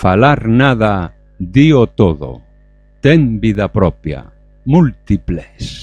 Falar nada, dío todo. Ten vida propia. Múltiples.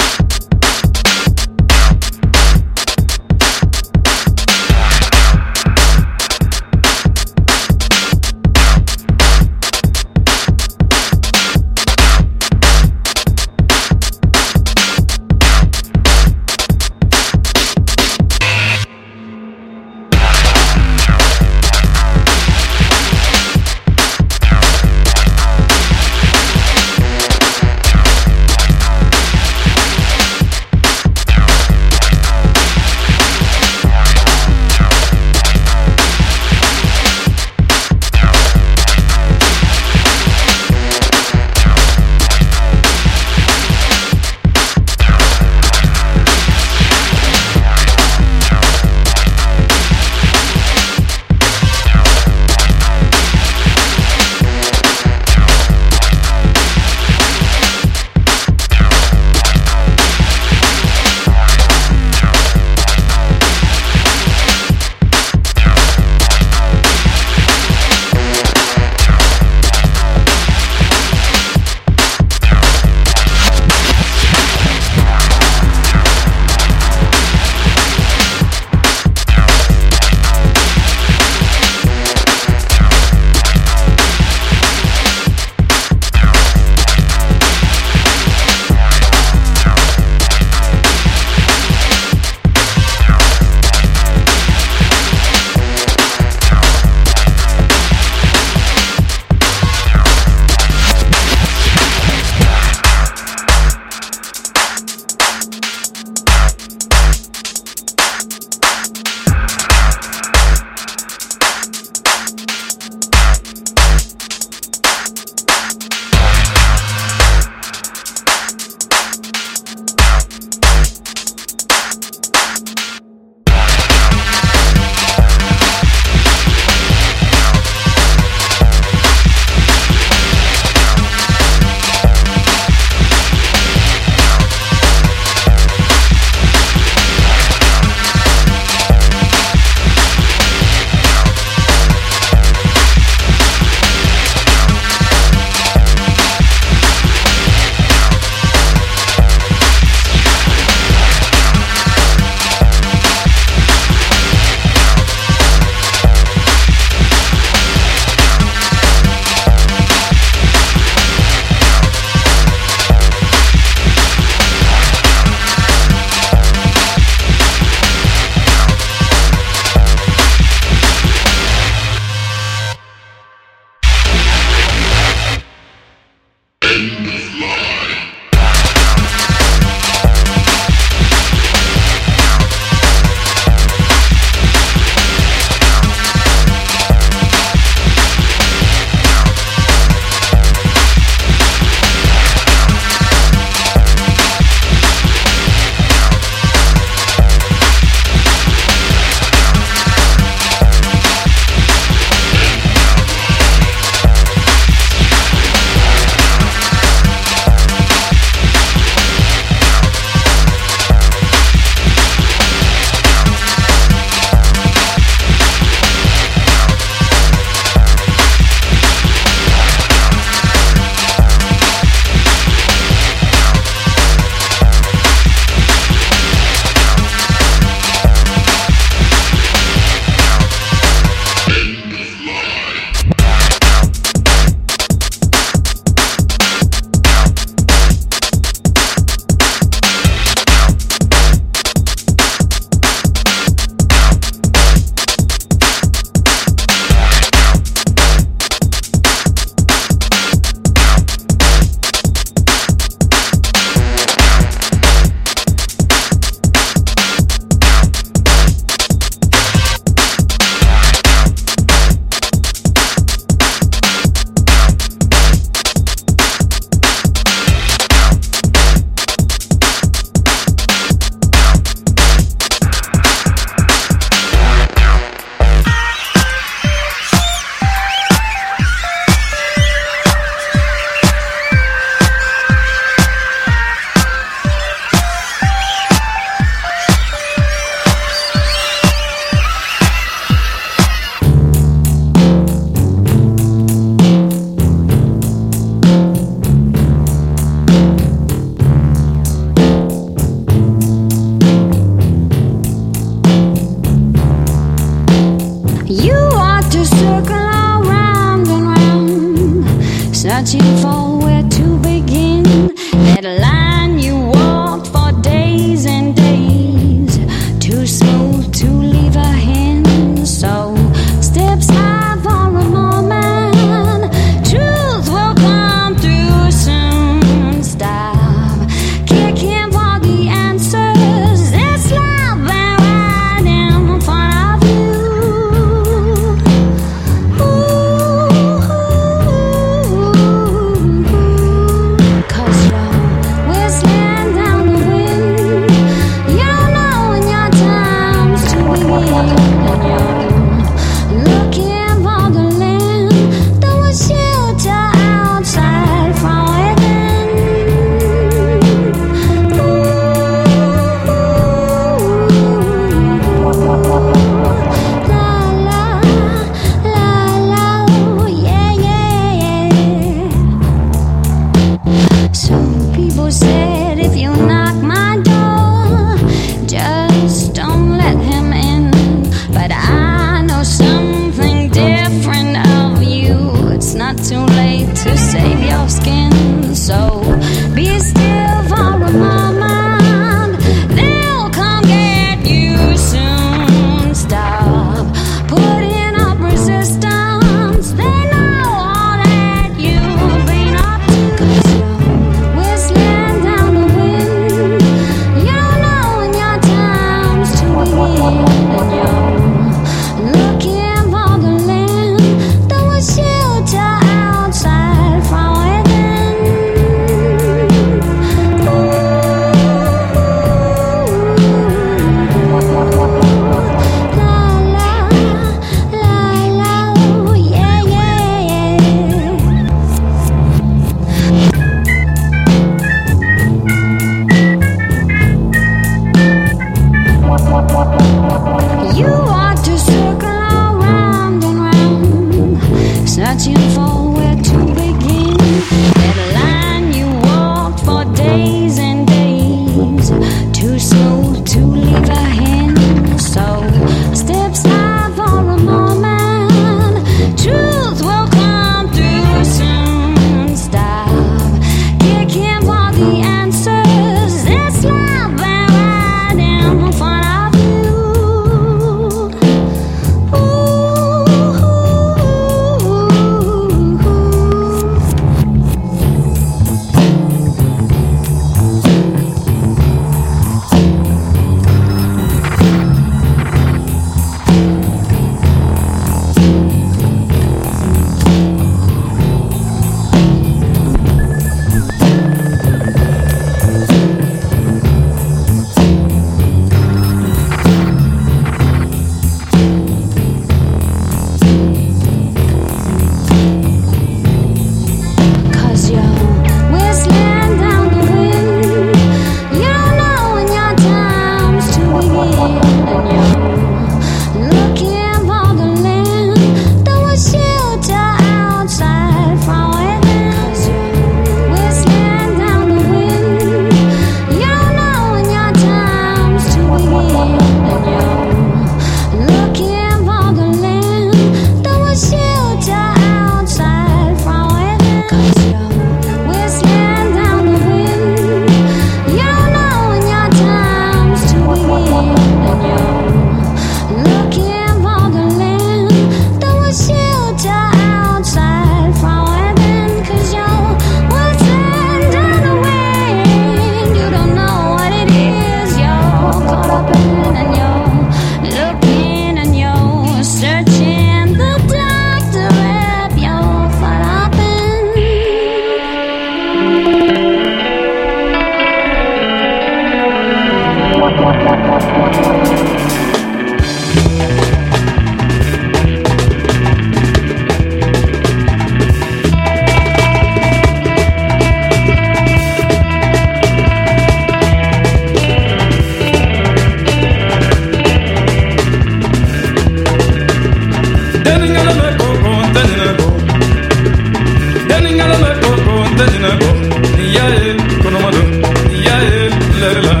Niye ellerim, konamadım, niye ellerle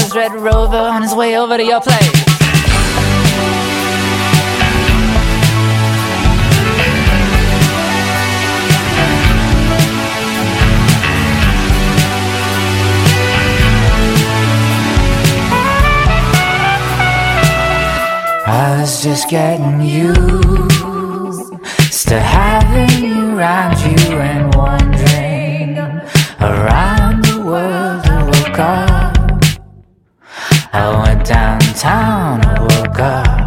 clover's red rover on his way over to your place. I was just getting used to having you around you and wandering around downtown. I woke up,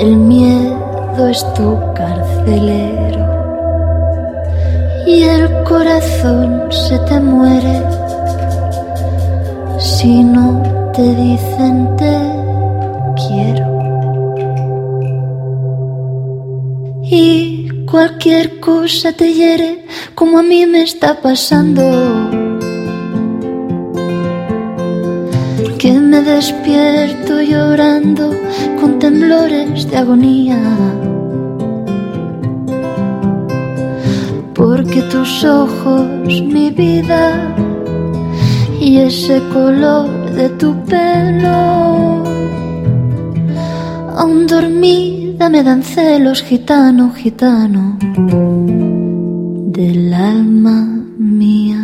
el miedo es tu carcelero y el corazón se te muere si no te dicen te quiero. Y cualquier cosa te hiere como a mí me está pasando. Me despierto llorando con temblores de agonía. Porque tus ojos, mi vida, y ese color de tu pelo, aún dormida me dan celos, gitano, gitano, del alma mía.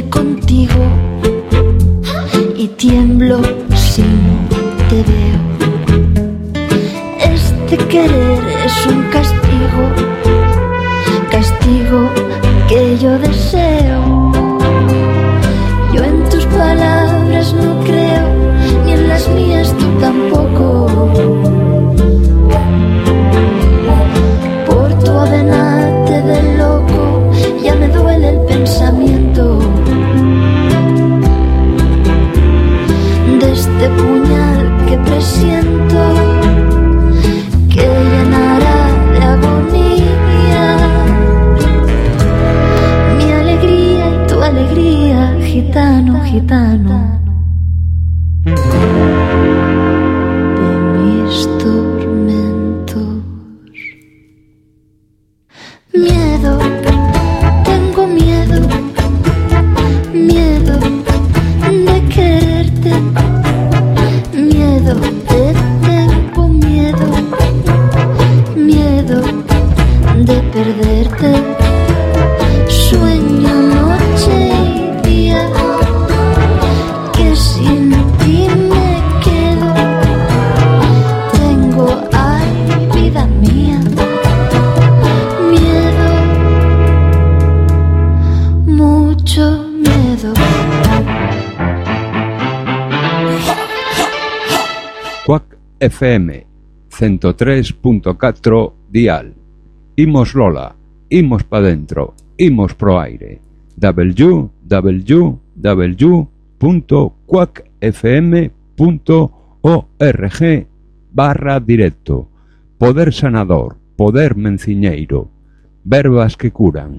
contigo y tiemblo si no te veo. Este querer es un castigo, castigo que yo deseo. Yo en tus palabras no creo, ni en las mías tú tampoco. 一半 FM 103.4 dial. Imos Lola, imos pa dentro, imos pro aire. www.quacfm.org barra directo. Poder sanador, poder menciñeiro, verbas que curan.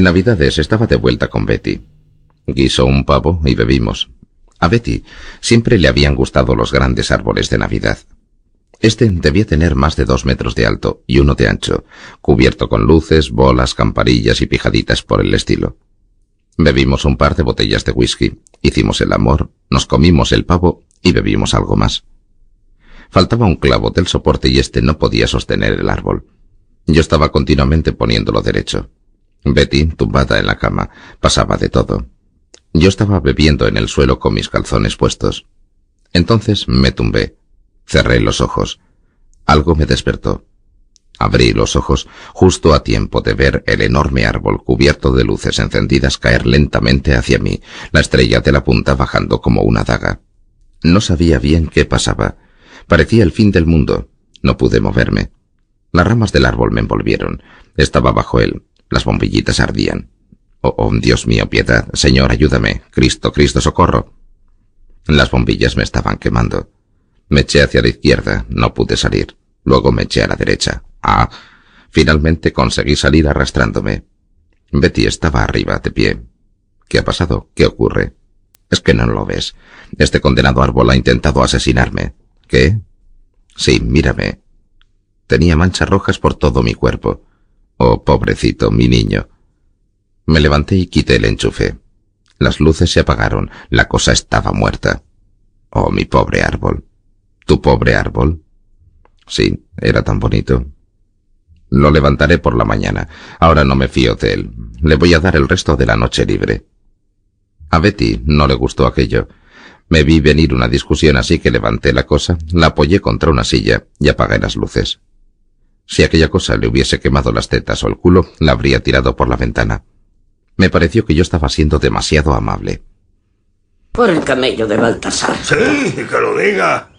Navidades estaba de vuelta con Betty. Guisó un pavo y bebimos. A Betty siempre le habían gustado los grandes árboles de Navidad. Este debía tener más de dos metros de alto y uno de ancho, cubierto con luces, bolas, camparillas y pijaditas por el estilo. Bebimos un par de botellas de whisky, hicimos el amor, nos comimos el pavo y bebimos algo más. Faltaba un clavo del soporte y este no podía sostener el árbol. Yo estaba continuamente poniéndolo derecho. Betty, tumbada en la cama, pasaba de todo. Yo estaba bebiendo en el suelo con mis calzones puestos. Entonces me tumbé. Cerré los ojos. Algo me despertó. Abrí los ojos justo a tiempo de ver el enorme árbol cubierto de luces encendidas caer lentamente hacia mí, la estrella de la punta bajando como una daga. No sabía bien qué pasaba. Parecía el fin del mundo. No pude moverme. Las ramas del árbol me envolvieron. Estaba bajo él. Las bombillitas ardían. Oh, oh, Dios mío, piedad. Señor, ayúdame. Cristo, Cristo, socorro. Las bombillas me estaban quemando. Me eché hacia la izquierda. No pude salir. Luego me eché a la derecha. Ah. Finalmente conseguí salir arrastrándome. Betty estaba arriba, de pie. ¿Qué ha pasado? ¿Qué ocurre? Es que no lo ves. Este condenado árbol ha intentado asesinarme. ¿Qué? Sí, mírame. Tenía manchas rojas por todo mi cuerpo. Oh, pobrecito, mi niño. Me levanté y quité el enchufe. Las luces se apagaron. La cosa estaba muerta. Oh, mi pobre árbol. ¿Tu pobre árbol? Sí, era tan bonito. Lo levantaré por la mañana. Ahora no me fío de él. Le voy a dar el resto de la noche libre. A Betty no le gustó aquello. Me vi venir una discusión así que levanté la cosa, la apoyé contra una silla y apagué las luces. Si aquella cosa le hubiese quemado las tetas o el culo, la habría tirado por la ventana. Me pareció que yo estaba siendo demasiado amable. Por el camello de Baltasar. Sí, que lo diga.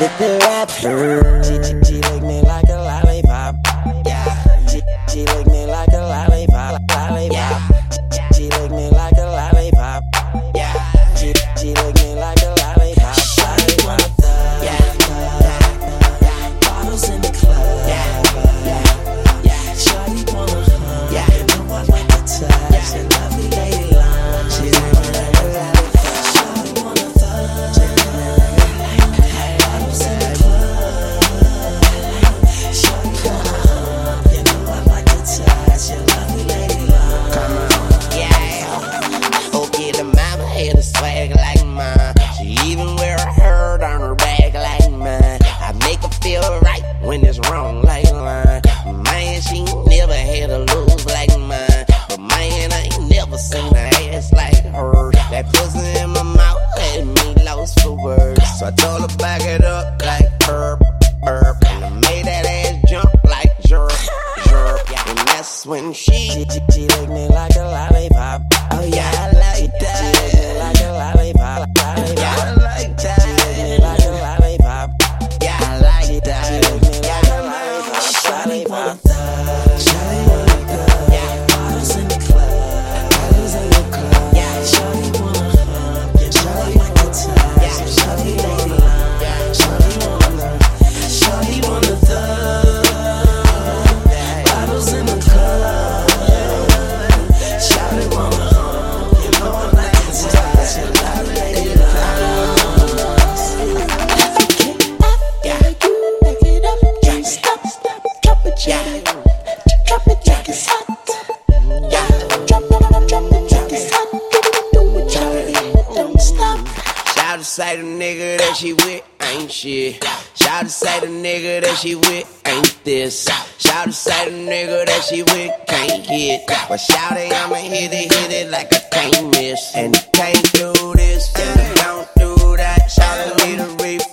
With the rapper. Lick me she with ain't this. Shout to say the nigga that she with can't hit. But shout it, I'ma hit it, hit it like I can't miss. And can't do this, and don't do that. Shout it, need a reef.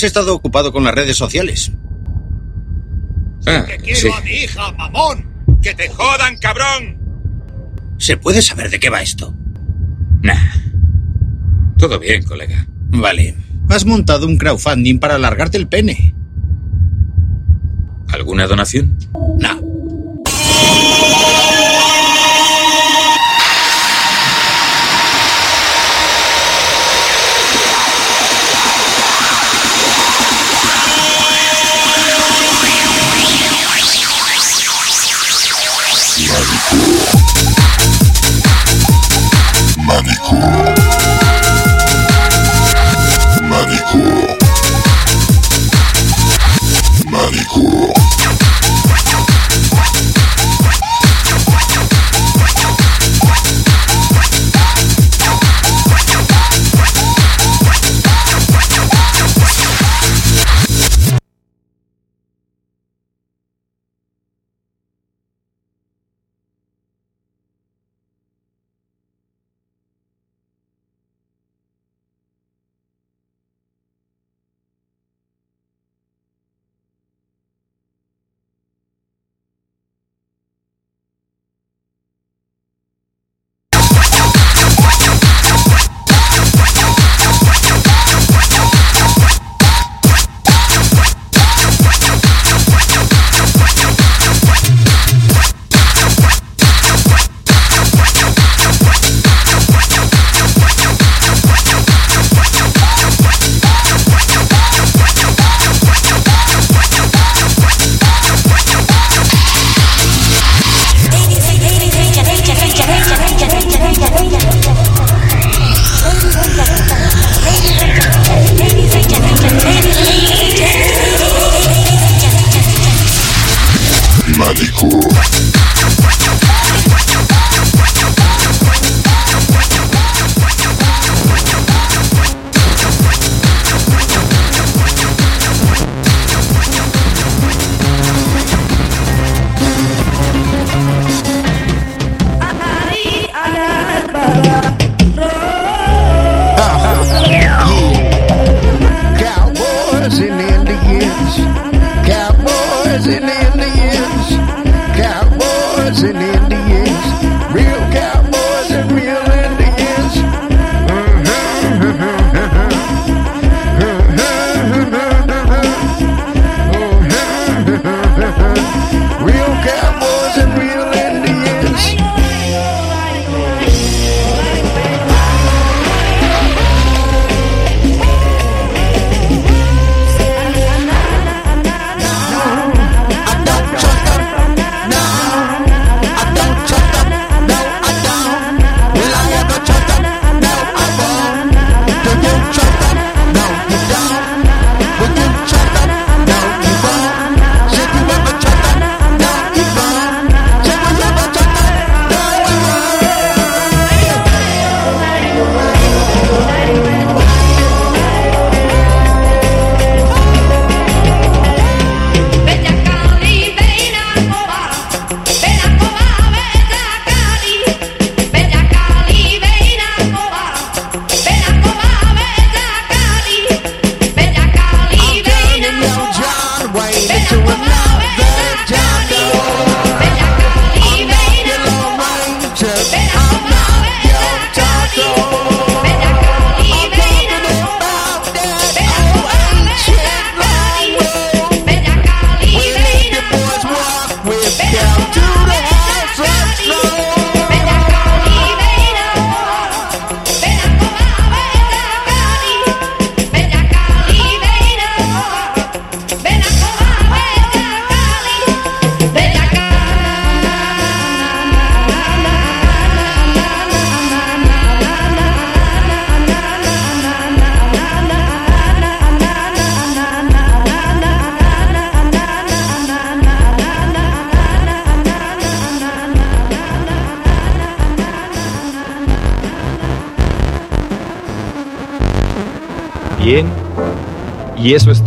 Has estado ocupado con las redes sociales. Ah, Que sí. quiero a mi hija, mamón. Que te jodan, cabrón. ¿Se puede saber de qué va esto? Nah. Todo bien, colega. Vale. Has montado un crowdfunding para alargarte el pene. ¿Alguna donación? No.